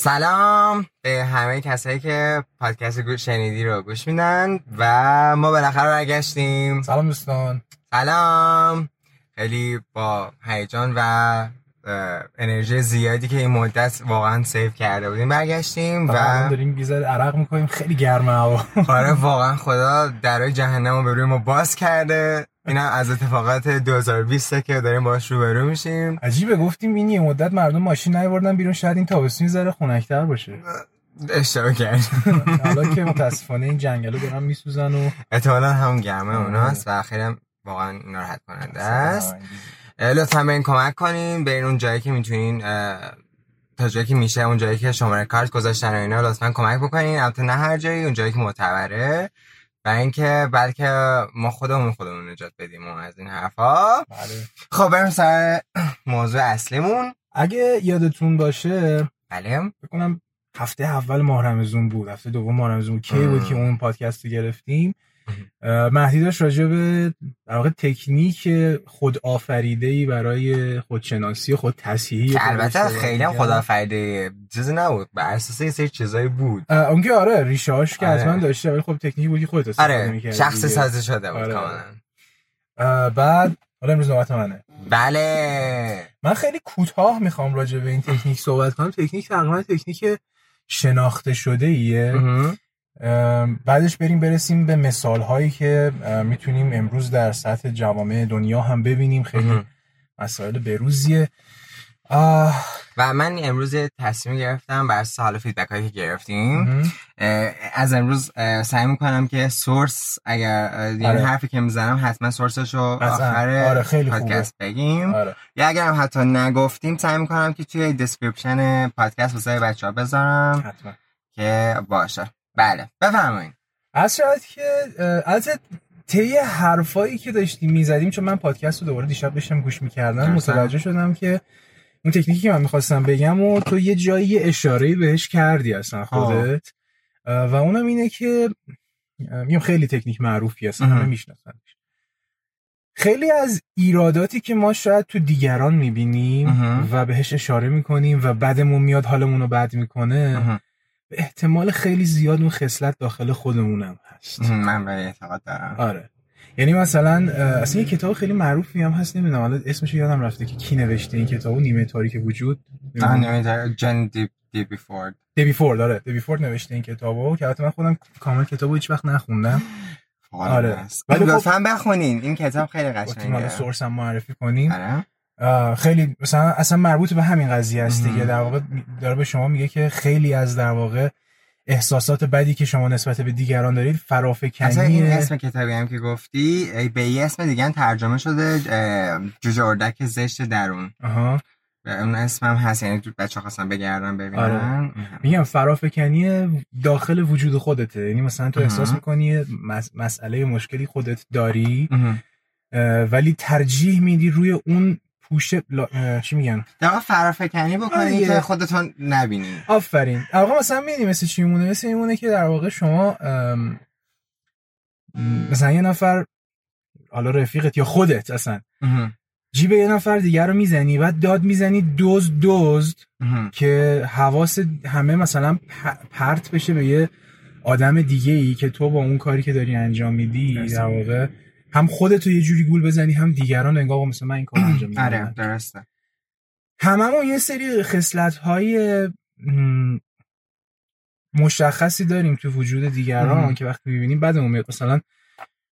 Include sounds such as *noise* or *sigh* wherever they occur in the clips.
سلام به همه کسایی که پادکست گوش شنیدی رو گوش میدن و ما بالاخره برگشتیم. سلام دوستان. سلام. خیلی با هیجان و انرژی زیادی که این مدت واقعا سیو کرده بودیم برگشتیم و داریم بیزار عرق می‌کنیم خیلی گرمه هوا. آره واقعا خدا درای جهنم رو به روی ما باز کرده. اینا از اتفاقات 2020 که داریم باش روبرو میشیم. عجیبه گفتیم این یه مدت مردم ماشین نیوردن بیرون شاید این تابستون ذره خنک‌تر باشه. اشتباه کرد *laughs* حالا که متاسفانه این جنگلو دارن میسوزن و احتمالاً همون گرمه اوناست و خیلی واقعا ناراحت کننده است. لطفا به این کمک کنین به اون جایی که می‌تونین تا جایی که میشه اون جایی که شماره کارت گذاشتن و اینا لطفا کمک بکنین. البته نه هر جایی اون جایی که معتبره. و اینکه بلکه ما خودمون خودمون نجات بدیم و از این حرفا. بله. خب بریم سر موضوع اصلیمون. اگه یادتون باشه بله. بکنم هفته اول ماه رمزون بود. هفته دوم ماه رمزون بود. کی بود که اون پادکست رو گرفتیم؟ مهدی داشت راجع به در واقع تکنیک خود آفریده ای برای خودشناسی خود تصحیحی که البته خیلی هم خود آفریده چیزی نبود. بر اساس یه سری چیزایی بود. اون که آره ریشه هاش که حتما داشته ولی خب تکنیکی بود که خودت استفاده آره می‌کردی شخص سازی شده بود آره. کاملا. بعد حالا امروز نوبت منه. بله. من خیلی کوتاه می‌خوام راجع به این تکنیک صحبت کنم. تکنیک تقریبا تکنیک شناخته شده ایه بعدش بریم برسیم به مثال هایی که می‌تونیم امروز در سطح جوامع دنیا هم ببینیم. خیلی مسائل بروزیه. و من امروز تصمیم گرفتم بر اساس حالا feedback هایی که گرفتیم. از امروز سعی می‌کنم که source اگر یعنی آره. حرفی که می‌زنم حتما source ش رو. آخر آره، خیلی خوبه. پادکست بگیم. آره. یا اگر هم حتی نگفتیم سعی می‌کنم که توی description پادکست واسه بچه ها بذارم. حتما. که باشه. بله بفرمایید از شاید که البته طی حرفایی که داشتیم می‌زدیم چون من پادکست رو دوباره دیشب داشتم گوش می‌کردم. متوجه شدم که اون تکنیکی که من می‌خواستم بگم و تو یه جایی اشاره بهش کردی اصلا خودت و اونم اینه که میگم خیلی تکنیک معروفی اصلا همه. میشناسنش خیلی از ایراداتی که ما شاید تو دیگران می‌بینیم. و بهش اشاره می‌کنیم و بعدمون میاد حالمون رو بد می‌کنه. به احتمال خیلی زیاد اون خصلت داخل خودمونم هست. من به اعتقاد دارم. آره. یعنی مثلا اصلا یه کتاب خیلی معروفی هم هست نمی‌دونم حالا اسمش یادم رفته که کی نوشته این کتابو نیمه تاریک وجود. آه، نمی‌دونم. جن دی دی بیفورد دیوی فورد آره. دیوی فورد نوشته این کتابو که البته من خودم کامل کتابو هیچ وقت نخوندم. آره. ولی خب- لطفا بخونین. این کتاب خیلی گفتیم حالا قشنگه سورس هم معرفی کنیم. آره. خیلی مثلا اصلا مربوط به همین قضیه است. دیگه. در واقع داره به شما میگه که خیلی از در واقع احساسات بدی که شما نسبت به دیگران دارید اصلا این اسم کتابی هم که گفتی به یه اسم دیگه هم ترجمه شده جوجه اردک زشت درون. آها. اون اسم هم هست یعنی بچه خواستن بگردن ببینن. آره. میگم فرافکنی داخل وجود خودته. یعنی مثلا تو. احساس می‌کنی مس- مسئله مشکلی خودت داری ولی ترجیح میدی روی اون پوش لا... چی میگن در واقع فرافکنی بکنی. که خودتون نبینی آفرین واقع مثلا می‌دونی مثل چی میمونه مثل میمونه که در واقع شما ام، مثلا یه نفر حالا رفیقت یا خودت اصلا. جیب یه نفر دیگر رو می‌زنی بعد داد می‌زنی دوز دزد مهم. که حواس همه مثلا پرت بشه به یه آدم دیگه ای که تو با اون کاری که داری انجام میدی. در واقع هم خودتو یه جوری گول بزنی هم دیگران انگار مثلا من این کار انجام *clears throat* میدم آره درسته هممون یه سری خصلت های مشخصی داریم تو وجود دیگران. که وقتی می‌بینیم بعدمون میاد مثلا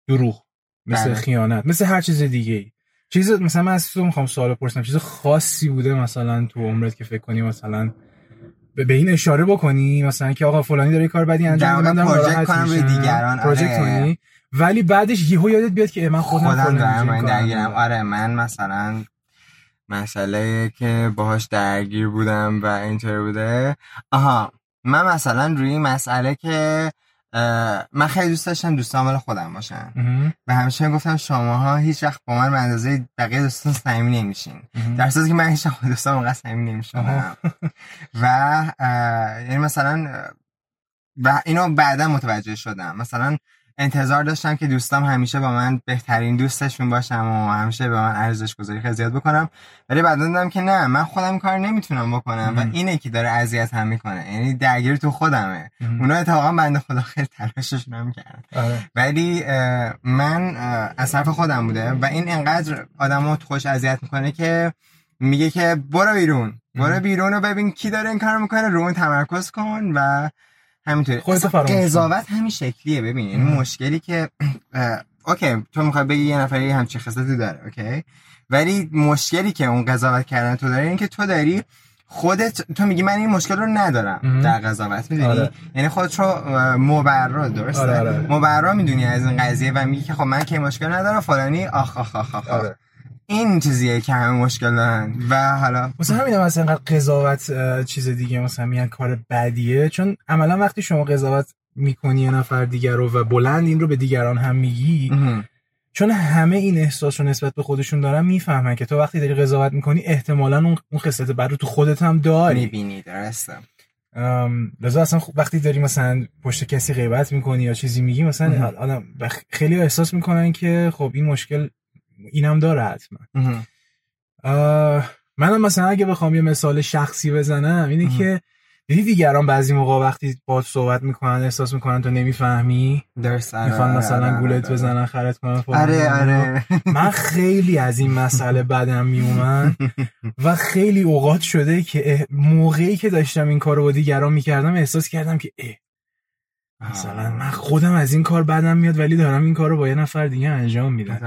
دروغ مثل بله. خیانت مثل هر چیز دیگه ای چیز مثلا من از تو می‌خوام سوال بپرسم چیز خاصی بوده مثلا تو عمرت که فکر کنی مثلا به به این اشاره بکنی مثلا که آقا فلانی داره کار بدی انجام میده من دارم کنم میشم. دیگران، پروژکت آره. کنی ولی بعدش یهو یادت بیاد که من خودم, خودم دارم این درگیرم. آره من مثلا مسئله که باهاش درگیر بودم و اینطور بوده آها من مثلا روی این مسئله که من خیلی دوست داشتم دوستان مال خودم باشن. و همیشه گفتم شماها هیچ وقت با من به اندازه بقیه دوستان صمیمی نمیشین. در صورتی که من هیچ وقت دوستان اونقدر صمیمی نمی‌شدم آها. و یعنی مثلا و اینو بعدا متوجه شدم مثلا انتظار داشتم که دوستام همیشه با من بهترین دوستشون باشم و همیشه به من ارزش گذاری خیلی زیاد بکنم. ولی بعد دیدم که نه من خودم کار نمی‌تونم بکنم و اینه که داره اذیت هم می‌کنه. یعنی درگیر تو خودمه. اونا اتفاقا بنده خدا خیلی تلاششون هم کردن آره. ولی من از طرف خودم بوده و این انقدر آدمو خوش اذیت می‌کنه که میگه که برو بیرون. برو بیرون و ببین کی داره این کار می‌کنه. رو تمرکز کن و همینطوری قضاوت همین شکلیه ببین این یعنی مشکلی که *clears throat* اوکی تو می‌خوای بگی یه نفری همچین خصلتی داره اوکی ولی مشکلی که اون قضاوت کردن تو داره این که تو داری خودت تو میگی من این مشکل رو ندارم در قضاوت می‌دونی آره. یعنی خودت رو مبرا درسته آره آره. مبرا می‌دونی از این قضیه و میگی که خب من که مشکل ندارم فلانی آخ آخ آخ, آخ. آره. این چیزیه که همه مشکل دارن. و حالا مثلا همین مثلا اینقدر قضاوت چیز دیگه مثلا میگن کار بدیه. چون عملا وقتی شما قضاوت می‌کنی یه نفر دیگر رو و بلند این رو به دیگران هم میگی چون همه این احساس رو نسبت به خودشون دارن می‌فهمن که تو وقتی داری قضاوت می‌کنی احتمالا اون خصلت بد رو تو خودت هم داری. می‌بینی درسته. لذا اصلا وقتی داری مثلا پشت کسی غیبت می‌کنی یا چیزی میگی مثلا آدم خیلی احساس می‌کنن که خب این مشکل اینم داره حتما. منم مثلا اگه بخوام یه مثال شخصی بزنم اینه که دیدی دیگران بعضی موقع وقتی با صحبت می‌کنن احساس می‌کنن تو نمی‌فهمی؟ درست می‌خوان آره، مثلا آره، گولت آره. بزنن خرت کنن آره آره. من خیلی از این مسئله بدم میومد *laughs* و خیلی اوقات شده که موقعی که داشتم این کارو با دیگران می‌کردم احساس کردم که اه مثلا من خودم از این کار بدم میاد ولی دارم این کار رو با یه نفر دیگه انجام میدم.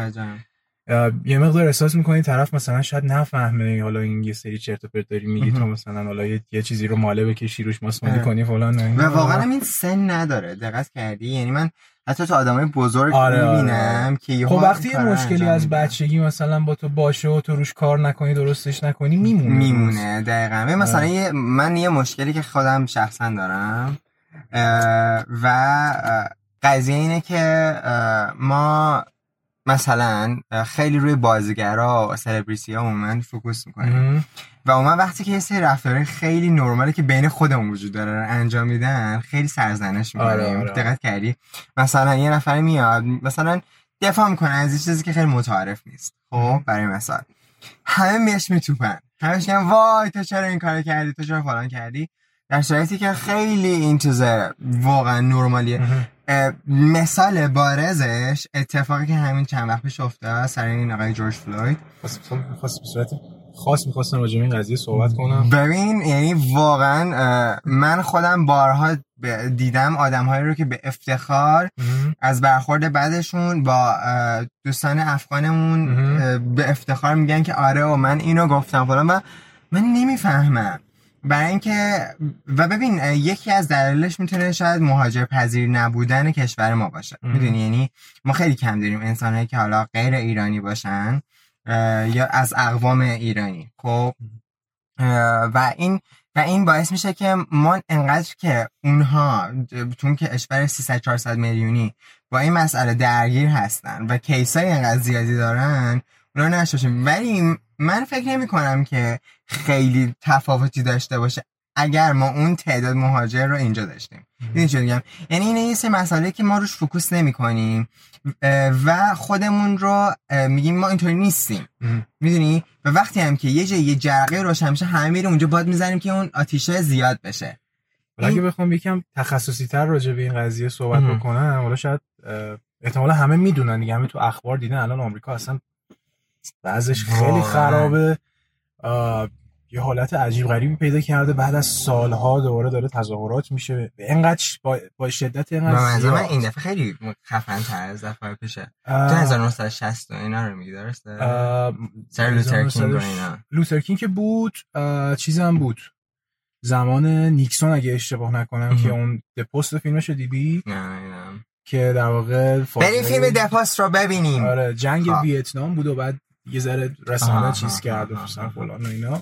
یه مقدار احساس می‌کنی طرف مثلا شاید نفهمه حالا این یه سری چرت و پرت داری میگی تو مثلا حالا یه, چیزی رو ماله بکشی روش ماسمالی کنی فلان و واقعا این سن نداره دقت کردی یعنی من حتی تو آدمای بزرگ آره, آره. می‌بینم آره. که خب وقتی یه مشکلی از بچگی مثلا با تو باشه و تو روش کار نکنی درستش نکنی میمونه میمونه دقیقا مثلا آره. یه من یه مشکلی که خودم شخصا دارم و قضیه اینه که ما مثلا خیلی روی بازیگرا و سلبریتی ها عموما فوکوس می‌کنیم. و اومد وقتی که یه سری رفتاره خیلی نرمالی که بین خودمون وجود داره انجام میدن خیلی سرزنش می‌کنیم. آره آره. دقت کردی؟ مثلا یه نفر میاد مثلا دفاع می‌کنه از چیزی که خیلی متعارف نیست. خب برای مثال. همه میش میتوپن. همش میگن وای تو چرا این کار کردی؟ تو چرا فلان کردی؟ در شرایطی که خیلی این چیز واقعا نرمالیه. مثال بارزش اتفاقی که همین چند وقت پیش افتاد سر این آقای جورج فلوید. خواست صورت خاص می‌خواستم راجع این قضیه صحبت کنم. ببین یعنی واقعا من خودم بارها دیدم آدمهایی رو که به افتخار از برخورد بعدشون با دوستان افغانمون به افتخار میگن که آره و من اینو گفتم فلان و من نمی‌فهمم. برای اینکه و ببین یکی از دلایلش می‌تونه شاید مهاجر پذیر نبودن کشور ما باشه. می‌دونی؟ یعنی ما خیلی کم داریم انسانهایی که حالا غیر ایرانی باشن یا از اقوام ایرانی. خب؟ و این و این باعث میشه که ما انقدر که اونها تون که کشور 300 400 میلیونی با این مسئله درگیر هستن و کیسای انقدر زیادی دارن اونا نشوشیم ولی من فکر نمی کنم که خیلی تفاوتی داشته باشه اگر ما اون تعداد مهاجر رو اینجا داشتیم. این چه میگم؟ یعنی این یه سری مسئله که ما روش فوکوس نمی کنیم و خودمون رو میگیم ما اینطوری نیستیم. می‌دونی؟ و وقتی هم که یه جای یه جرقه روشن میشه همه میره اونجا باد می‌زنیم که اون آتیشه زیاد بشه. اگه بخوام یکم تخصصی تر راجع به این قضیه صحبت بکنم حالا شاید احتمالا همه می‌دونن دیگه همه تو اخبار دیدن الان آمریکا اصلا وضعش خیلی خرابه. یه حالت عجیب غریبی پیدا کرده. بعد از سالها دوباره داره تظاهرات میشه. اینقدر با, با شدت اینقدر من این دفعه خیلی خفن تر از دفعه پیشه. تو 1960 اینا رو میگی درسته؟ سر لوتر کینگ اینا. لوتر کینگ که بود چیزم بود. زمان نیکسون اگه اشتباه نکنم که اون The Post فیلمش دیدی؟ نه نه. که در واقع بریم فیلم The Post رو ببینیم. آره جنگ خواه. ویتنام بود و بعد یه ذره رسانه چیز کرد و فلان و اینا.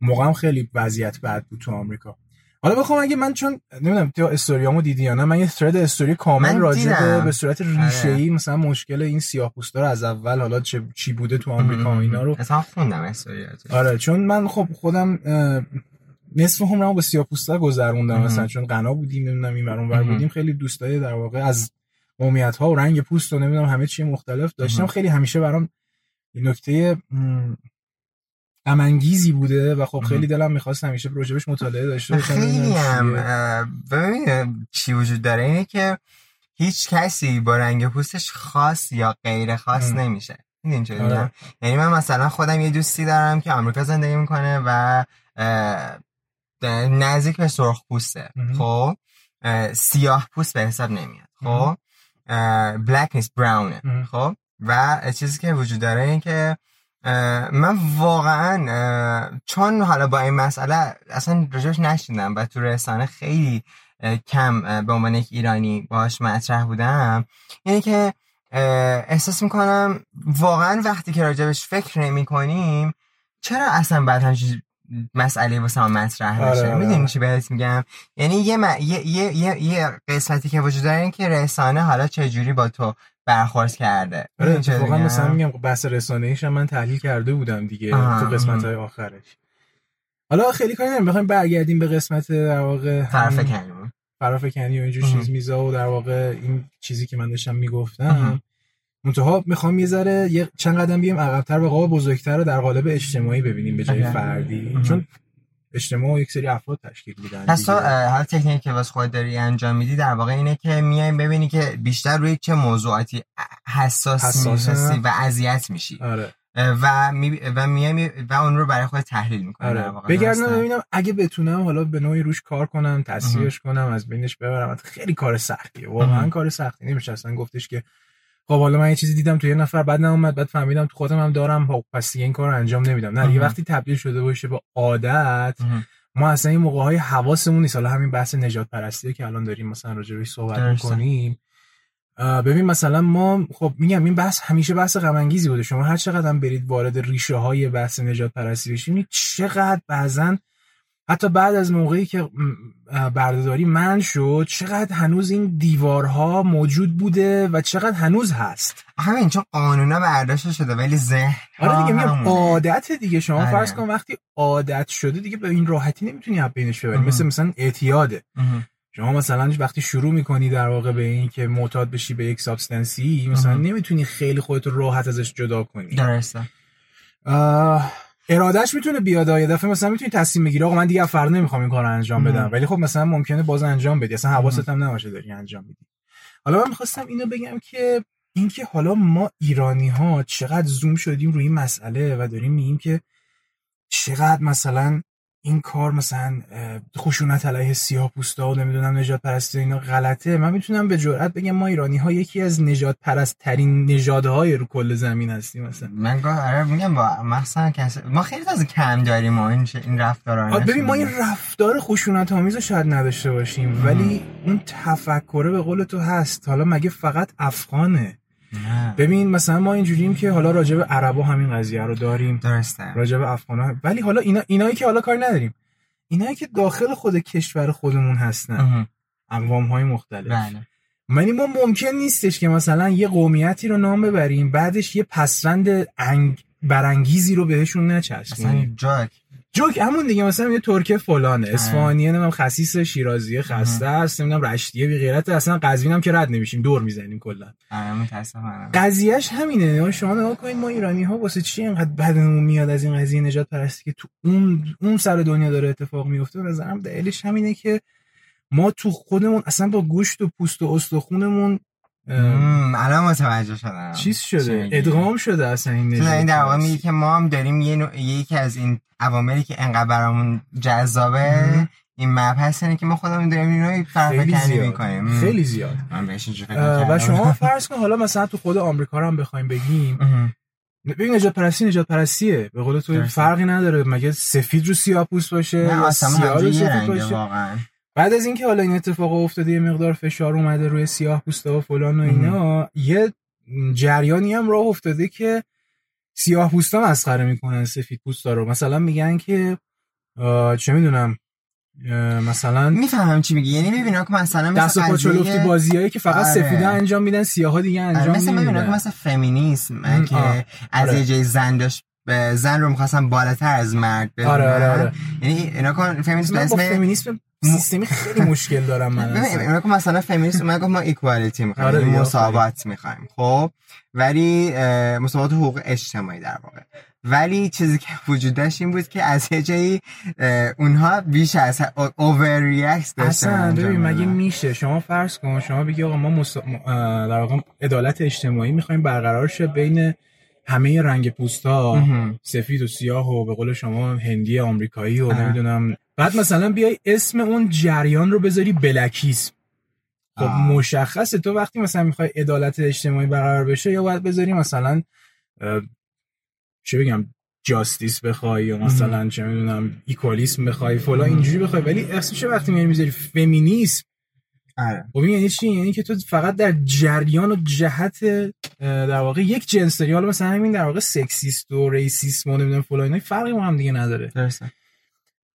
موقع هم خیلی وضعیت بد بود تو آمریکا. حالا بخوام اگه من چون نمی‌دونم تو استوریامو دیدی یا نه من یه ثرد استوری کامل راجع به صورت ریشه ای آره. مثلا مشکل این سیاه‌پوستا رو از اول حالا چه چی بوده تو آمریکا و اینا رو. اصلا خوندم استوریاتش آره چون من خب خودم نصف عمرمو با سیاه‌پوستا گذروندم مثلا چون غنا بودیم نمی‌دونم این اون بودیم خیلی دوستای در واقع از قومیت ها و رنگ پوست و نمی‌دونم همه چی مختلف داشتم. خیلی همیشه برام نکته امنگیزی بوده و خب خیلی دلم می‌خواست همیشه راجبش مطالعه داشته باشم خیلی هم ببین چی وجود داره. اینه که هیچ کسی با رنگ پوستش خاص یا غیر خاص ام. نمیشه. این چه آره. یعنی من مثلا خودم یه دوستی دارم که آمریکا زندگی می‌کنه و نزدیک به سرخ پوسته. خب؟ سیاه پوست به حساب نمیاد. خب؟ بلک نیست براونه خب؟ و چیزی که وجود داره این که من واقعا چون حالا با این مسئله اصلا رجوش نشیدم و تو رسانه خیلی کم به عنوان یک ایرانی باش مطرح بودم یعنی که احساس می‌کنم واقعا وقتی که راجبش فکر نمی کنیم چرا اصلا بعد همچین مسئله واسه ما مطرح آره، نشه آره می‌دونی آره. چی بهت میگم؟ یعنی یه, یه... یه... یه... یه قسمتی که وجود داره این که رسانه حالا چه جوری با تو برخورد کرده. آره واقعا مثلا میگم بحث رسانه ایش من تحلیل کرده بودم دیگه تو قسمت های آخرش. حالا خیلی کاری نمیم بخوایم برگردیم به قسمت در واقع فرافکنی فرافکنی و اینجور چیز میزا و در واقع این چیزی که من داشتم می‌گفتم. منتها می‌خوام یه ذره یه چند قدم بیام عقبتر و قاب بزرگتر رو در قالب اجتماعی ببینیم به جای فردی. چون اجتماع یک سری افراد تشکیل میدن پس تو هر تکنیکی که واسه خود داری انجام میدی در واقع اینه که میای ببینی که بیشتر روی چه موضوعاتی حساس, حساس و اذیت میشی. آره. و می و میای و اون رو برای خود تحلیل می‌کنی آره. بگردم ببینم اگه بتونم حالا به نوعی روش کار کنم تصحیحش کنم از بینش ببرم خیلی کار سختیه واقعا کار سختی. نمیشه اصلا گفتش که خب حالا من یه چیزی دیدم تو یه نفر بعد نمیاد بعد فهمیدم تو خودم هم دارم. خب پس دیگه این کار رو انجام نمیدم. نه دیگه وقتی تبدیل شده باشه به عادت ما اصلا این موقع های حواسمون نیست. حالا همین بحث نجات پرستی که الان داریم مثلا راجع بهش صحبت می‌کنیم. ببین مثلا ما خب میگم این بحث همیشه بحث غم انگیزی بوده. شما هر چقدر برید وارد ریشه های بحث نجات پرستی بشین چقدر بعضن حتی بعد از موقعی که بردهداری من شد چقدر هنوز این دیوارها موجود بوده و چقدر هنوز هست. همین چون قانونا برداشته شده ولی ذهن آره دیگه میگم عادت دیگه. شما آره. فرض کن وقتی عادت شده دیگه به این راحتی نمی‌تونی از بینش ببری. مثل مثلا اعتیاده. شما مثلا وقتی شروع می‌کنی در واقع به این که معتاد بشی به یک سابستنسی مثلا نمی‌تونی خیلی خودت راحت ازش جدا کنی. درسته. ارادهش می‌تونه بیاد یه دفعه مثلا می‌تونی تصمیم بگیری آقا من دیگه فردا نمی‌خوام این کارو انجام بدم. ولی خب مثلا ممکنه باز انجام بدی. اصلا حواست هم نباشه داری انجام میدی. حالا من می‌خواستم اینو بگم که اینکه حالا ما ایرانی ها چقدر زوم شدیم روی این مسئله و داریم میگیم که چقدر مثلا این کار مثلا خشونت علیه سیاه پوستا و نمی‌دونم نجات پرستی اینا غلطه. من می‌تونم به جرئت بگم ما ایرانی ها یکی از نجات پرست ترین نژادهای رو کل زمین هستیم مثلا. من آره میگم با مثلا ما خیلی از کم داریم این این رفتارا ببین ما این رفتار خشونت آمیز شاید نداشته باشیم ولی اون تفکره به قول تو هست. حالا مگه فقط افغانه؟ ببین مثلا ما اینجوریم که حالا راجع به عربا همین قضیه رو داریم. درسته. راجع به افغانا ولی حالا اینا اینایی که حالا کاری نداریم. اینایی که داخل خود کشور خودمون هستن. اقوام های مختلف. بله. یعنی ما ممکن نیستش که مثلا یه قومیتی رو نام ببریم بعدش یه پسوند انگ برانگیزی رو بهشون نچسبیم. مثلا جاک. جوک همون دیگه مثلا یه ترکه فلانه اصفهانیه نمی‌دونم خسیس شیرازیه خسته است نمی‌دونم رشتیه بی غیرت اصلا قزوین هم که رد نمیشیم دور می‌زنیم کلا. قضیهش همینه شما نگاه کنید ما ایرانی ها واسه چی اینقدر بدمون میاد از این قضیه نجات پرستی که تو اون اون سر دنیا داره اتفاق میفته به نظرم دلیلش همینه که ما تو خودمون اصلا با گوشت و پوست و استخونمون الان متوجه شدم. چیز شده؟ ادغام شده اصلا این این در واقع میگه که ما هم داریم یه نوع... یکی از این عواملی که انقدر برامون جذابه این مبحث اینه که ما خودمون داریم اینو فرق می‌کنیم. خیلی زیاد. من بهش و شما فرض کن حالا مثلا تو خود آمریکا هم بخوایم بگیم ببین نجات پرستی نجات پرستیه. به قول تو فرقی نداره. مگه سفید رو سیاه پوست باشه یا سیاه رو سفید باشه؟ واقعا. بعد از اینکه حالا این اتفاق افتاده یه مقدار فشار اومده روی سیاه پوستا و فلان و اینا یه جریانی هم راه افتاده که سیاه پوستا مسخره می‌کنن سفید پوستا رو. مثلا میگن که چه می‌دونم مثلا می‌فهمم چی میگی. یعنی ببینا که مثلا مثلا دست چلفتی بازیایی که فقط آره. سفیده انجام میدن سیاها دیگه آره، انجام نمیدن مثلا ببینا که مثلا فمینیسم که از آره. یه جای زن داشت زن رو می‌خواستن بالاتر از مرد آره آره آره. یعنی اینا کن فمینیسم فمینیسم سیستمی خیلی مشکل دارم من ببین مثلا فمینیست من گفت ما ایکوالیتی می‌خوایم آره یعنی مساوات می‌خوایم خب؟ ولی مساوات حقوق اجتماعی در واقع. ولی چیزی که *laughs* وجود داشت این بود که از یه جایی اونها بیش از اوور ریاکت اصلا ببین مگه میشه؟ شما فرض کن شما بگی آقا ما مص... در واقع عدالت اجتماعی می‌خوایم برقرار شه بین همه رنگ پوستا سفید و سیاه و به قول شما هندی آمریکایی و نمی‌دونم بعد مثلا بیای اسم اون جریان رو بذاری بلکیسم خب مشخصه. تو وقتی مثلا می‌خوای عدالت اجتماعی برقرار بشه یا باید بذاری مثلا چه بگم جاستیس بخوای یا مثلا چه می‌دونم ایکوالیسم بخوای فلا اینجوری بخوای. ولی چه وقتی میاری می‌ذاری فمینیسم. آره. خب یعنی چی؟ یعنی که تو فقط در جریان و جهت در واقع یک جنس داری. حالا مثلا همین در واقع سکسیست و ریسیسم و نمی‌دونم فلان اینا فرقی با هم دیگه نداره. درسته.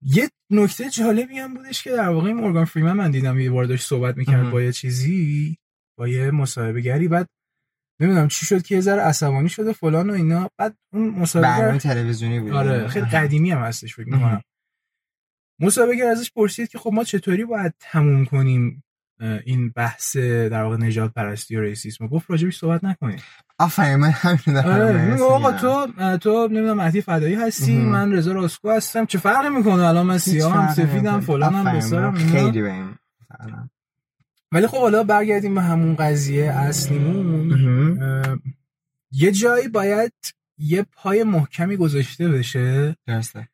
یه نکته جالبی هم بودش که در واقع مورگان فریمن من دیدم یه بار داشت صحبت می‌کرد با یه چیزی با یه مصاحبه گری بعد نمی‌دونم چی شد که یه ذره عصبانی شده فلان و اینا. بعد اون مصاحبه تلویزیونی بود. آره خیلی قدیمی هم هستش فکر می‌کنم. مصاحبه ازش پرسید که خب ما چطوری باید تموم کنیم این بحث در واقع نجات پرستی و ریسیسم. گفت راجبش صحبت نکنیم. آفرین من همین دارم آقا تو تو نمی‌دونم مهدی فدایی هستی من رضا راسکو هستم. چه فرقی می‌کنه؟ الان من سیاهم سفیدم فلانم بسارم خیلی بهم ولی خب حالا برگردیم به همون قضیه اصلیمون. یه جایی باید یه پای محکمی گذاشته بشه. درسته.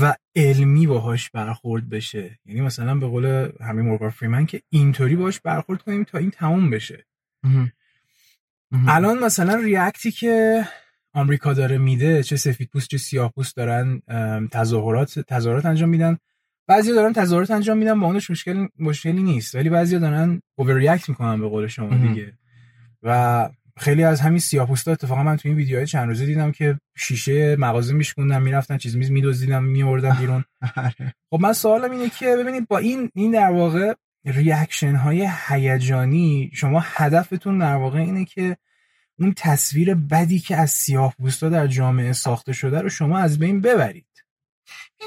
و علمی باهاش برخورد بشه. یعنی مثلا به قول همین مورگان فریمن که اینطوری باهاش برخورد کنیم تا این تموم بشه. الان مثلا ریاکتی که آمریکا داره میده چه سفید پوست چه سیاه پوست دارن تظاهرات تظاهرات انجام میدن. بعضی دارن تظاهرات انجام میدن با اونش مشکل مشکلی نیست. ولی بعضی دارن اوور ریاکت می‌کنن به قول شما دیگه. و خیلی از همین سیاه‌پوستا اتفاقا من تو این ویدیوهای چند روزه دیدم که شیشه مغازه میشکوندن می‌رفتن چیز میز میدزدیدن میوردن بیرون *laughs* آره. خب من سوالم اینه که ببینید با این این در واقع ریاکشن های هیجانی شما هدفتون در واقع اینه که اون تصویر بدی که از سیاه در جامعه ساخته شده رو شما از بین ببرید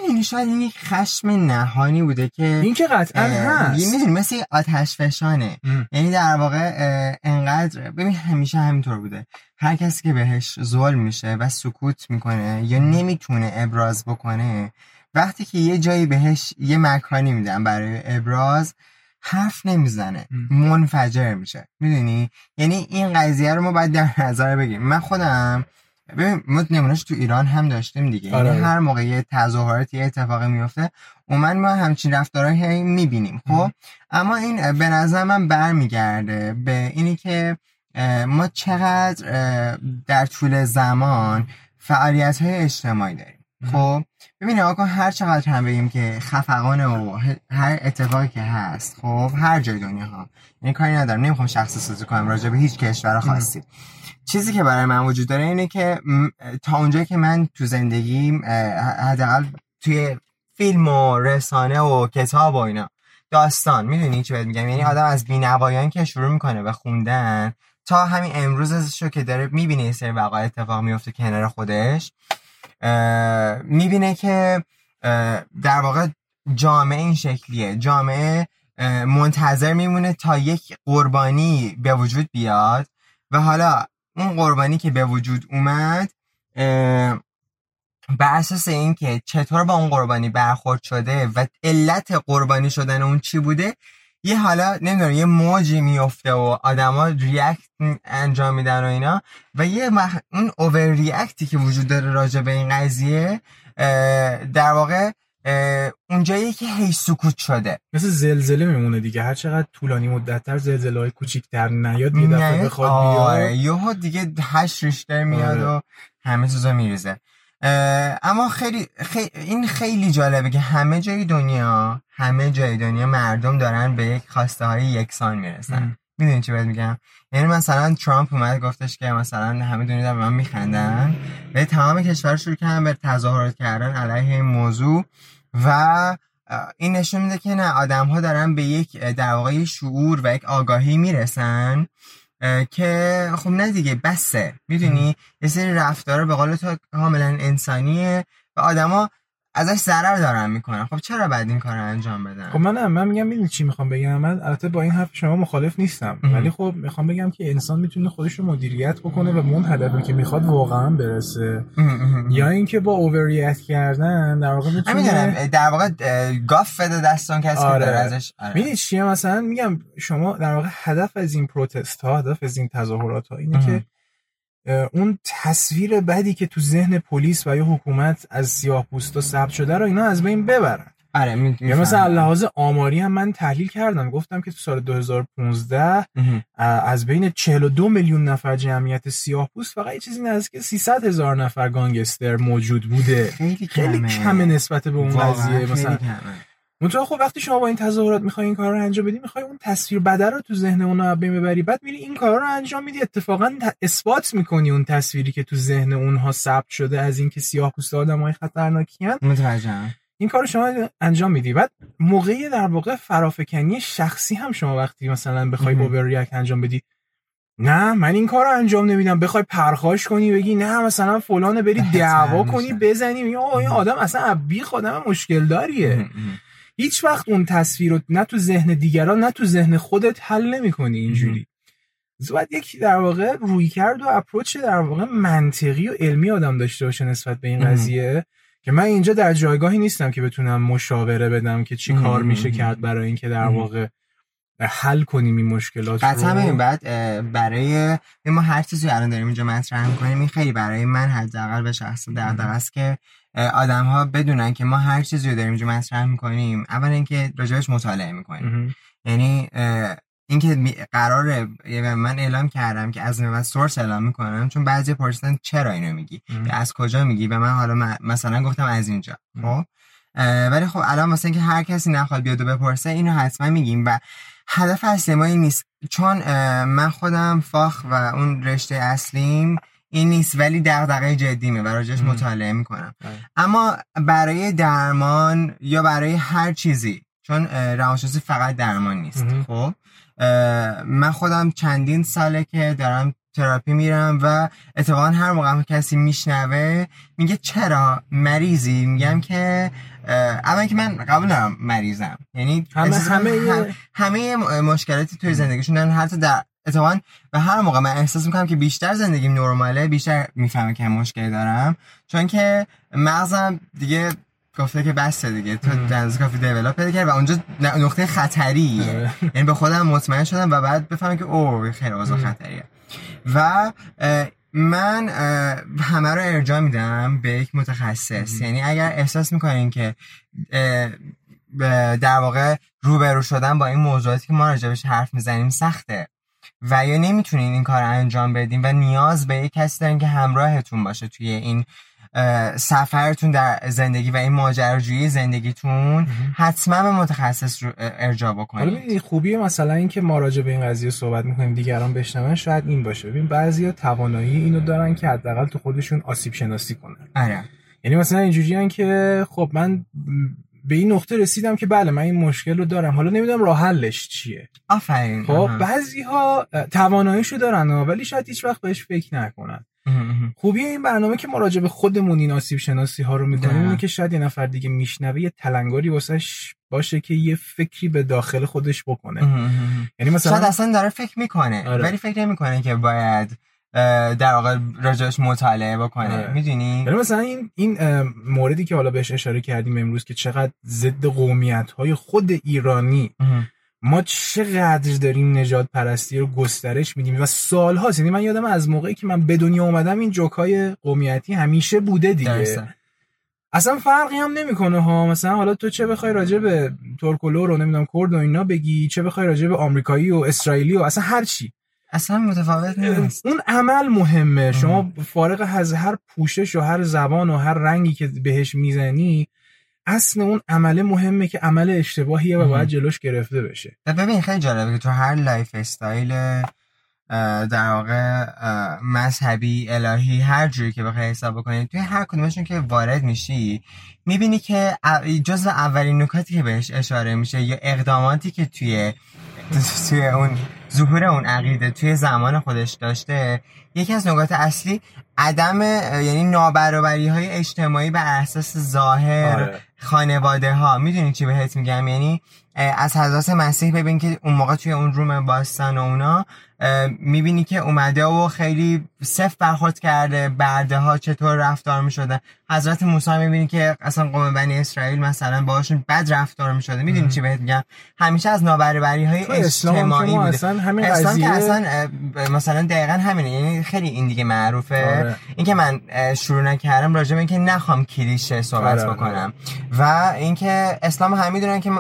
می‌دونی شاید این یک خشم نهانی بوده که این که قطعا هست. می‌دونی مثل آتش فشانه یعنی در واقع انقدر ببین همیشه همینطور بوده. هر کسی که بهش ظلم میشه و سکوت می‌کنه یا نمی‌تونه ابراز بکنه وقتی که یه جایی بهش یه مکانی میدن برای ابراز حرف نمی‌زنه. منفجر میشه. می‌دونی؟ یعنی این قضیه رو ما باید در نظر بگیریم. من خودم ببین ما نمونهش تو ایران هم داشتیم دیگه. آره. یعنی هر موقع یه تظاهرات یه اتفاقی میفته اومد ما همچین رفتارهایی می‌بینیم خب؟ اما این به نظر من برمیگرده به اینی که ما چقدر در طول زمان فعالیت های اجتماعی داریم خب؟ ببینید آقا هر چقدر هم بگیم که خفقان و هر اتفاقی که هست خب؟ هر جای دنیا ها. این کاری ندارم. نمی‌خوام شخص سازی کنم راجع به هیچ کشور خاصی. چیزی که برای من وجود داره اینه که تا اونجایی که من تو زندگیم حداقل توی فیلم و رسانه و کتاب و اینا داستان می‌دونی چی بهت میگم؟ یعنی آدم از بینوایان که شروع می‌کنه به خوندن تا همین امروزش رو که داره می‌بینه یه سری وقایع اتفاق میفته کنار خودش می‌بینه که در واقع جامعه این شکلیه. جامعه منتظر میمونه تا یک قربانی به وجود بیاد و حالا اون قربانی که به وجود اومد بر اساس اینکه چطور با اون قربانی برخورد شده و علت قربانی شدن اون چی بوده یه حالا نمی‌دونم یه موجی میفته و آدما ریاکت انجام میدن و اینا و یه مح... اون اوور ریاکتی که وجود داره راجع به این قضیه در واقع اونجایی که هی سکوت شده. مثل زلزله میمونه دیگه. هر چقدر طولانی مدتتر زلزله های کوچیکتر نیاد یه دفعه بخواد آره. یهو دیگه هشت ریشتر میاد آره. و همه چیزا میریزه. اما خیلی, خیلی این خیلی جالبه که همه جای دنیا همه جای دنیا مردم دارن به یک خواسته های یکسان می‌رسن. می‌دونی چی باید میگم؟ یعنی مثلا ترامپ اومد گفتش که مثلا همه دنیا به من میخندن. به تمام کشور شروع کردن به تظاهرات کردن علیه این موضوع و این نشون میده که نه آدم ها دارن به یک در واقع شعور و یک آگاهی می‌رسن که خب نه دیگه بسه. می‌دونی؟ یه سری رفتار به قول تو کاملا انسانیه و آدما ازش ضرر دارن می‌کنن خب چرا بعد این کار رو انجام بدن خب من من میگم ببین چی می‌خوام بگم؟ من البته با این حرف شما مخالف نیستم. ولی خب می‌خوام بگم که انسان می‌تونه خودش رو مدیریت بکنه و به اون هدفی که می‌خواد واقعا برسه. یا اینکه با اوور کردن در واقع می‌تونه در واقع گاف بده دستان کسی آره. که ازش آره. چیه؟ مثلا میگم شما در واقع هدف از این پروتست ها هدف از این تظاهرات ها اینه که اون تصویر بدی که تو ذهن پلیس و یا حکومت از سیاه پوستا ثبت شده رو اینا از بین ببرن. آره می... یا مثلا لحاظ آماری هم من تحلیل کردم. گفتم که تو سال 2015 از بین 42 میلیون نفر جمعیت سیاه پوست فقط یه چیزی نزدیک 300 هزار نفر گانگستر موجود بوده. خیلی, خیلی کمه. نسبت به اون قضیه. مثلا منتها خب وقتی شما با این تظاهرات می‌خوای این کار رو انجام بدی می‌خوای اون تصویر بده رو تو ذهن اونها بین ببری. بعد میری این کار رو انجام میدی. اتفاقا اثبات می‌کنی اون تصویری که تو ذهن اونها ثبت شده از اینکه سیاه پوست آدمای خطرناکی ان متوجهم. این کار شما انجام میدی. بعد موقعی در واقع فرافکنی شخصی هم شما وقتی مثلا بخوای با ریاکت انجام بدی. نه من این کار رو انجام نمیدم. بخوای پرخاش کنی بگی نه مثلا فلان بری *laughs* دعوا کنی بزنی. این آدم اصلا بی خودم مشکل داریه هیچ وقت اون تصویر رو نه تو ذهن دیگران نه تو ذهن خودت حل نمی‌کنی اینجوری. باید یک در واقع روی کرد و اپروچ در واقع منطقی و علمی آدم داشته باشه نسبت به این قضیه که من اینجا در جایگاهی نیستم که بتونم مشاوره بدم که چی کار میشه کرد برای اینکه در واقع حل کنیم این مشکلات قطعا ببین بعد برای ما هر چیزی الان داریم اینجا مطرح می‌کنیم این خیلی برای من حداقل به شخص در است که آدم ها بدونن که ما هر چیزی رو داریم اینجا مطرح می‌کنیم اول اینکه راجبش مطالعه می‌کنیم. یعنی اینکه قراره من اعلام کردم که از من سورس اعلام می‌کنم چون بعضی پرسیدن چرا اینو میگی؟ از کجا میگی؟ و من حالا مثلا گفتم از اینجا. خب؟ ولی خب الان مثلا اینکه هر کسی نخواد بیاد و بپرسه اینو حتما میگیم و هدف اصلی ما این نیست. چون من خودم فاخ و اون رشته اصلیم این نیست ولی دغدغه جدیمه و راجعش مطالعه می‌کنم. بله. اما برای درمان یا برای هر چیزی چون روانشناسی فقط درمان نیست خب؟ من خودم چندین ساله که دارم تراپی میرم و اتفاقا هر موقع کسی میشنوه میگه چرا مریضی؟ میگم که اول که من قبول دارم مریضم. یعنی همه همه, همه مشکلاتی توی زندگیشون دارن حتی در اتفاقا و هر موقع من احساس می‌کنم که بیشتر زندگیم نرماله بیشتر می‌فهمم که مشکلی دارم. چون که مغزم دیگه گفته که بسته دیگه. تو دنز کافی دیولاپ پیدا کرد و اونجا نقطه خطریه. آره. *laughs* یعنی به خودم مطمئن شدم و بعد بفهمم که اوه خیلی اوضاع خطریه. و من همه رو ارجاع میدم به یک متخصص. یعنی اگر احساس می‌کنین که در واقع روبرو شدن با این موضوعاتی که ما راجبش حرف می‌زنیم سخته. و یا نمی‌تونین این کار انجام بدین و نیاز به یک کسی دارین که همراهتون باشه توی این سفرتون در زندگی و این ماجراجویی زندگیتون حتما به متخصص رو ارجاع بکنید. خوبی مثلا این که ما راجع به این قضیه صحبت می‌کنیم دیگران بشنون شاید این باشه. ببین بعضیا توانایی اینو دارن که حداقل تو خودشون آسیب شناسی کنن. آره. یعنی مثلا اینجوریان که خب من به این نقطه رسیدم که بله من این مشکل رو دارم. حالا نمی‌دونم راه حلش چیه. آفرین. خب بعضی ها تواناییشو دارن ولی شاید هیچ وقت بهش فکر نکنن. خوبی این برنامه که ما راجع به خودمون این آسیب شناسی ها رو می‌کنیم اینه که شاید یه نفر دیگه میشنوه یه تلنگاری واسش باشه که یه فکری به داخل خودش بکنه. یعنی مثلا شاید اصلا داره فکر می‌کنه آره. ولی فکر نمی‌کنه که باید در واقع راجعش مطالعه بکنه. آره. می‌دونی؟ یعنی مثلا این این موردی که حالا بهش اشاره کردیم امروز که چقدر ضد قومیت های خود ایرانی ما چقدر داریم نجات پرستی رو گسترش میدیم و سال هاست یعنی من یادم از موقعی که من به دنیا اومدم این جوکای قومیتی همیشه بوده دیگه. اصلا فرقی هم نمی‌کنه ها. مثلا حالا تو چه بخوای راجع به ترک و لر و نمی‌دونم کرد و اینا بگی چه بخوای راجع به آمریکایی و اسرائیلی و اصلا هر چی. اصلا متفاوت نیست. اون عمل مهمه. شما فارغ از هر پوشش و هر زبان و هر رنگی که بهش می‌زنی اصل اون عمله مهمه که عمل اشتباهیه و باید جلوش گرفته بشه. ببین خیلی جالبه که تو هر lifestyle در واقع مذهبی الهی هر جوری که بخوای حساب بکنی توی هر کدومشون که وارد میشی می‌بینی که جزو اولین نکاتی که بهش اشاره میشه یا اقداماتی که توی توی اون ظهور اون عقیده توی زمان خودش داشته یکی از نکات اصلی عدم یعنی نابرابری های اجتماعی بر اساس ظاهر آره. خانواده ها می‌دونی چی بهت میگم؟ یعنی از حضرت مسیح ببین که اون موقع توی اون روم باستان و اونا می‌بینی که اومده و خیلی صف برخورد کرده. برده ها چطور رفتار می‌شده؟ حضرت موسی می‌بینی که اصلا قوم بنی اسرائیل مثلا باهاشون بد رفتار می‌شده. می‌دونی چی بهت میگم؟ همیشه از نابرابری های اجتماعی بوده. اصلا همین اسلام که اصلا مثلا دقیقا همینه. یعنی خیلی این دیگه معروفه. آره. اینکه من شروع نکردم راجع به اینکه نخوام کلیشه صحبت آره. بکنم. و اینکه اسلام هم می‌دونن که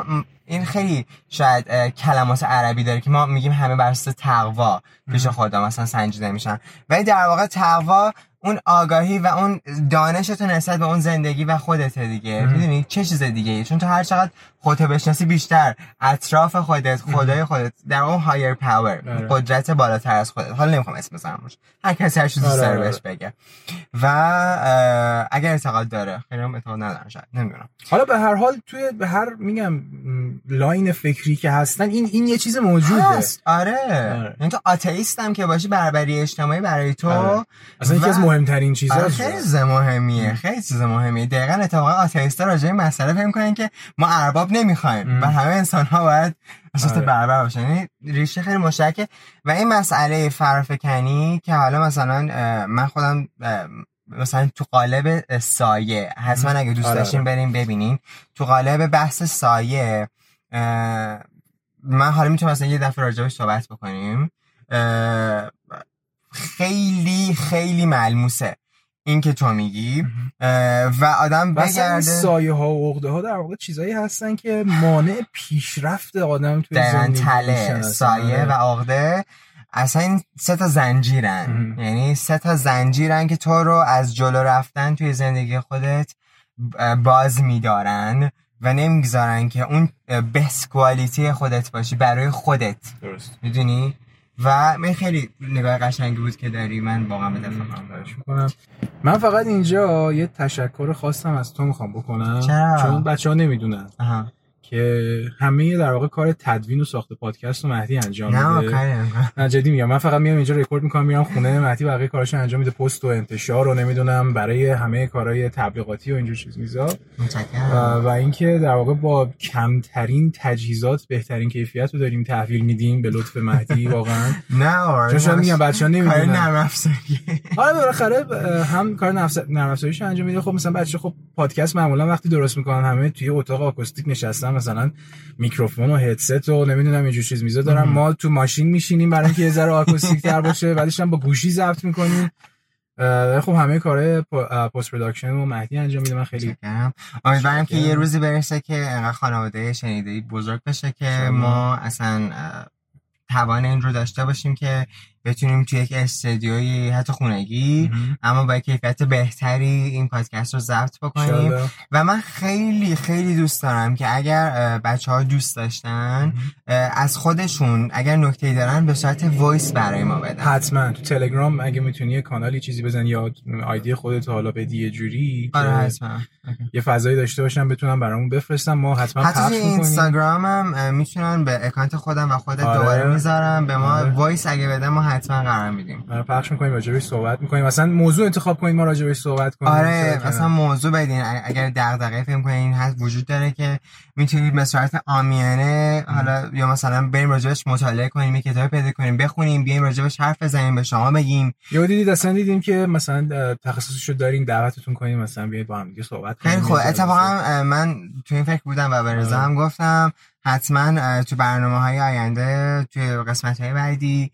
این خیلی شاید کلمات عربی داره که ما میگیم همه بر اساس تقوا پیش خدا مثلا سنجیده میشن. ولی در واقع تقوا اون آگاهی و اون دانش تو نسبت به اون زندگی و خودت دیگه. می‌دونی؟ چه چیز دیگه چون تو هر چقدر خودت بشناسی بیشتر. اطراف خودت خدای خودت. در اون higher power قدرت بالاتر از خودت. حالا نمی‌خوام اسم بزنم هر کسی هر چیزی آره، آره. بهش بگه. و اگر اعتقاد داره. خیلی هم اعتقاد ندارم شاید. نمی‌دونم. حالا به هر حال توی به هر میگم line فکری که هستن این این یه چیز موجوده. هست. آره, آره. یعنی تو آتئیستم که باشی برابری اجتماعی برای تو آره. اصلا یکی از مهمترین چیزا آره خیلی مهمیه. خیلی چیز مهمیه. دقیقاً اتفاقا آتئیستا راجع به مسئله فکر کنن که ما ارباب نمی‌خوایم. و همه انسان ها باید اساس آره. برابر باشن. یعنی ریشه خیلی مشترکه. و این مسئله فرافکنی که حالا مثلا من خودم مثلا تو قالب سایه حتما اگه دوست آره، داشتین آره. بریم ببینین. تو قالب بحث سایه من حالا می‌تونم مثلا یه دفعه راجبش صحبت بکنیم. خیلی خیلی ملموسه. این که تو میگی و آدم بگرده. سایه ها و عقده ها در واقع چیزایی هستن که مانع پیشرفت آدم توی زندگی تله سایه و عقده. اصلا این سه تا زنجیرن. یعنی سه تا زنجیرن که تو رو از جلو رفتن توی زندگی خودت باز میدارن و نمی‌گذارن که اون بست کوالیتی خودت باشی برای خودت. درست. می‌دونی؟ و من خیلی نگاه قشنگی بود که داری. من واقعا به می‌کنم من فقط اینجا یه تشکر خواستم از تو می‌خوام بکنم. چرا؟ چون بچه ها نمی‌دونن که همه در واقع کار تدوین و ساخت پادکست و مهدی انجام میده. نه جدی میگم. من فقط میام اینجا رکورد می‌کنم میرم خونه مهدی بقیه کاراشو انجام میده. پست و انتشار و نمی‌دونم برای همه کارهای تبلیغاتی و اینجور چیز میزا. و اینکه در واقع با کمترین تجهیزات بهترین کیفیت رو داریم تحویل میدیم به لطف مهدی *laughs* واقعا. نه چون میگم بچه‌ها نمی‌دونن کار نرم افزاری آره بالاخره هم کار نرم افزاریش انجام میده. خب مثلا بچه خب پادکست معمولا وقتی درست می‌کنن همه توی اتاق آکوستیک نشستن مثلا میکروفون و هدست و نمی‌دونم اینجور چیز میزا دارم ما تو ماشین میشینیم برای اینکه یه ذره آکوستیک تر باشه بعدش هم با گوشی ضبط می‌کنیم. خب همه کاره post production و مهدی انجام میده. من خیلی امیدوارم که یه روزی برسه که انقدر خانواده شنیده بزرگ بشه که ما اصلا توان این رو داشته باشیم که بتونیم توی یک استودیوی حتی خونگی اما با کیفیت بهتری این پادکست رو ضبط بکنیم. و من خیلی خیلی دوست دارم که اگر بچه ها دوست داشتن از خودشون اگر نکته دارن به صورت voice برای ما بدن. حتما. تو تلگرام اگه می‌تونی یه کانالی چیزی بزن یا ID خودت حالا بدی یه جوری آره حتما. یه فضایی داشته باشم بتونم برامون بفرستم ما حتما حتی پخش اینستاگرام هم می‌تونن به account خودم و خودت آره. دوباره می‌ذارم. به ما آره. voice اگه بده ما حتما قرار میدیم. آره پخش می‌کنیم راجبش صحبت می‌کنیم. مثلا موضوع انتخاب کنیم ما راجبش صحبت کنیم. آره مثلا موضوع بدین. اگر دغدغه فکر کنین هست وجود داره که می‌تونید به صورت عامیانه حالا یا مثلا بریم راجبش مطالعه کنیم یه کتاب پیدا کنیم بخونیم بیایم راجبش حرف بزنیم به شما بگیم. یا دیدید اصلا دیدیم که مثلا تخصصشو دارین دعوتتون کنیم مثلا بیاید با هم دیگه صحبت کنیم. خیلی خوب. اتفاقا من تو این فکر بودم و به رضا هم گفتم حتما تو برنامه های آینده توی قسمت های بعدی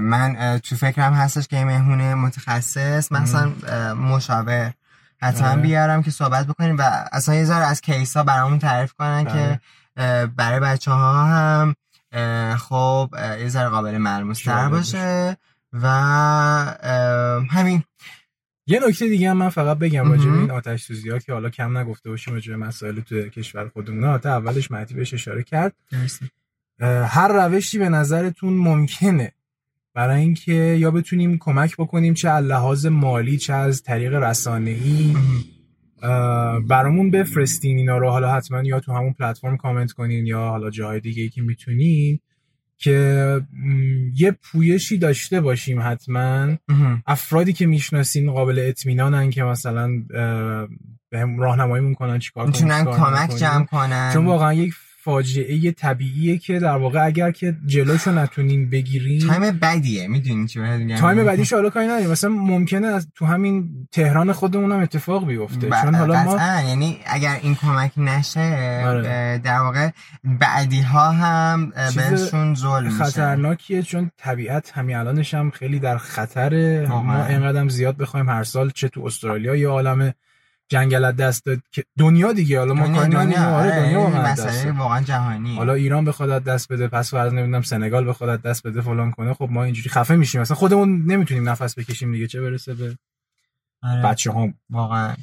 من تو فکرم هستش که مهمونه متخصص مثلا مشاور. حتما آره. بیارم که صحبت بکنیم و اصلا یه ذره از کیس ها برامون تعریف کنن که بله. برای بچه ها هم خب یه ذره قابل ملموس تر باشه و همین. یه نکته دیگه هم من فقط بگم راجع این آتش سوزی ها که حالا کم نگفته باشیم راجع مسائل تو کشور خودمون. تا اولش مهدی بهش اشاره کرد. هر روشی به نظرتون ممکنه برای اینکه یا بتونیم کمک بکنیم چه از لحاظ مالی چه از طریق رسانه‌ای برامون بفرستین اینا رو. حالا حتما یا تو همون پلتفرم کامنت کنین یا حالا جاهای دیگه ای که می‌تونین که یه پویشی داشته باشیم حتما. افرادی که می‌شناسیم قابل اطمینانن که مثلا به راهنمایی می‌کنن چیکار می‌تونن کمک جمع کنن. چون واقعا یک فاجعه طبیعیه که در واقع اگر که جلوشو نتونیم بگیریم time بدیه می‌دونی چی میگم؟ time بدیش حالا کاری نداریم. مثلا ممکنه از تو همین تهران خودمون هم اتفاق بیفته. چون حالا ما یعنی اگر این کمک نشه آره. در واقع بعدی ها هم بهشون ظلم خطرناکیه چون طبیعت همین الانش هم خیلی در خطره. ما اینقدر زیاد بخوایم هر سال چه تو استرالیا یا عالم جنگل دست داد که دنیا دیگه حالا ما دنیا, دنیا, آره دنیا واقعا واقعا جهانی. حالا ایران به خودت دست بده پس فرض نمی‌دونم سنگال به خودت دست بده فلان کنه خب ما اینجوری خفه میشیم. مثلا خودمون نمی‌تونیم نفس بکشیم دیگه چه برسه به آره. بچه هم واقعا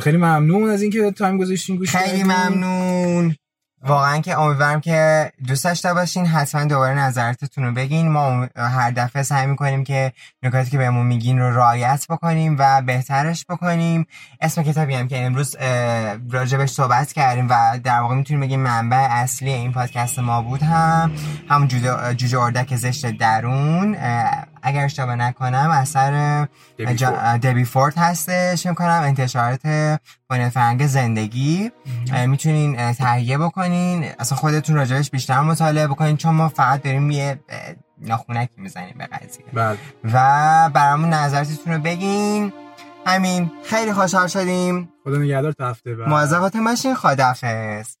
خیلی ممنون از اینکه تایم گذاشتین گوش خیلی ممنون. واقعا که امیدوارم که دوست داشته باشین. حتما دوباره نظراتتون رو بگین. ما هر دفعه سعی می‌کنیم که نکاتی که بهمون میگین رو رعایت بکنیم و بهترش بکنیم. اسم کتابی هم که امروز راجبش صحبت کردیم و در واقع می‌تونیم بگیم منبع اصلی این پادکست ما بود هم. همون جوجه اردک زشت درون. اگر اشتباه نکنم اثر دبی فورد هستش. می‌کنم انتشارات بنیاد فرنگ زندگی می‌تونین تهیه بکنین. اصلا خودتون راجبش بیشتر مطالعه بکنین چون ما فقط داریم یه ناخونکی می‌زنیم به قضیه. بله. و برامون نظراتتون رو بگین. همین. خیلی خوشحال شدیم. خدا نگهدار تا هفته بعد. مواظبات ماشین خدافظ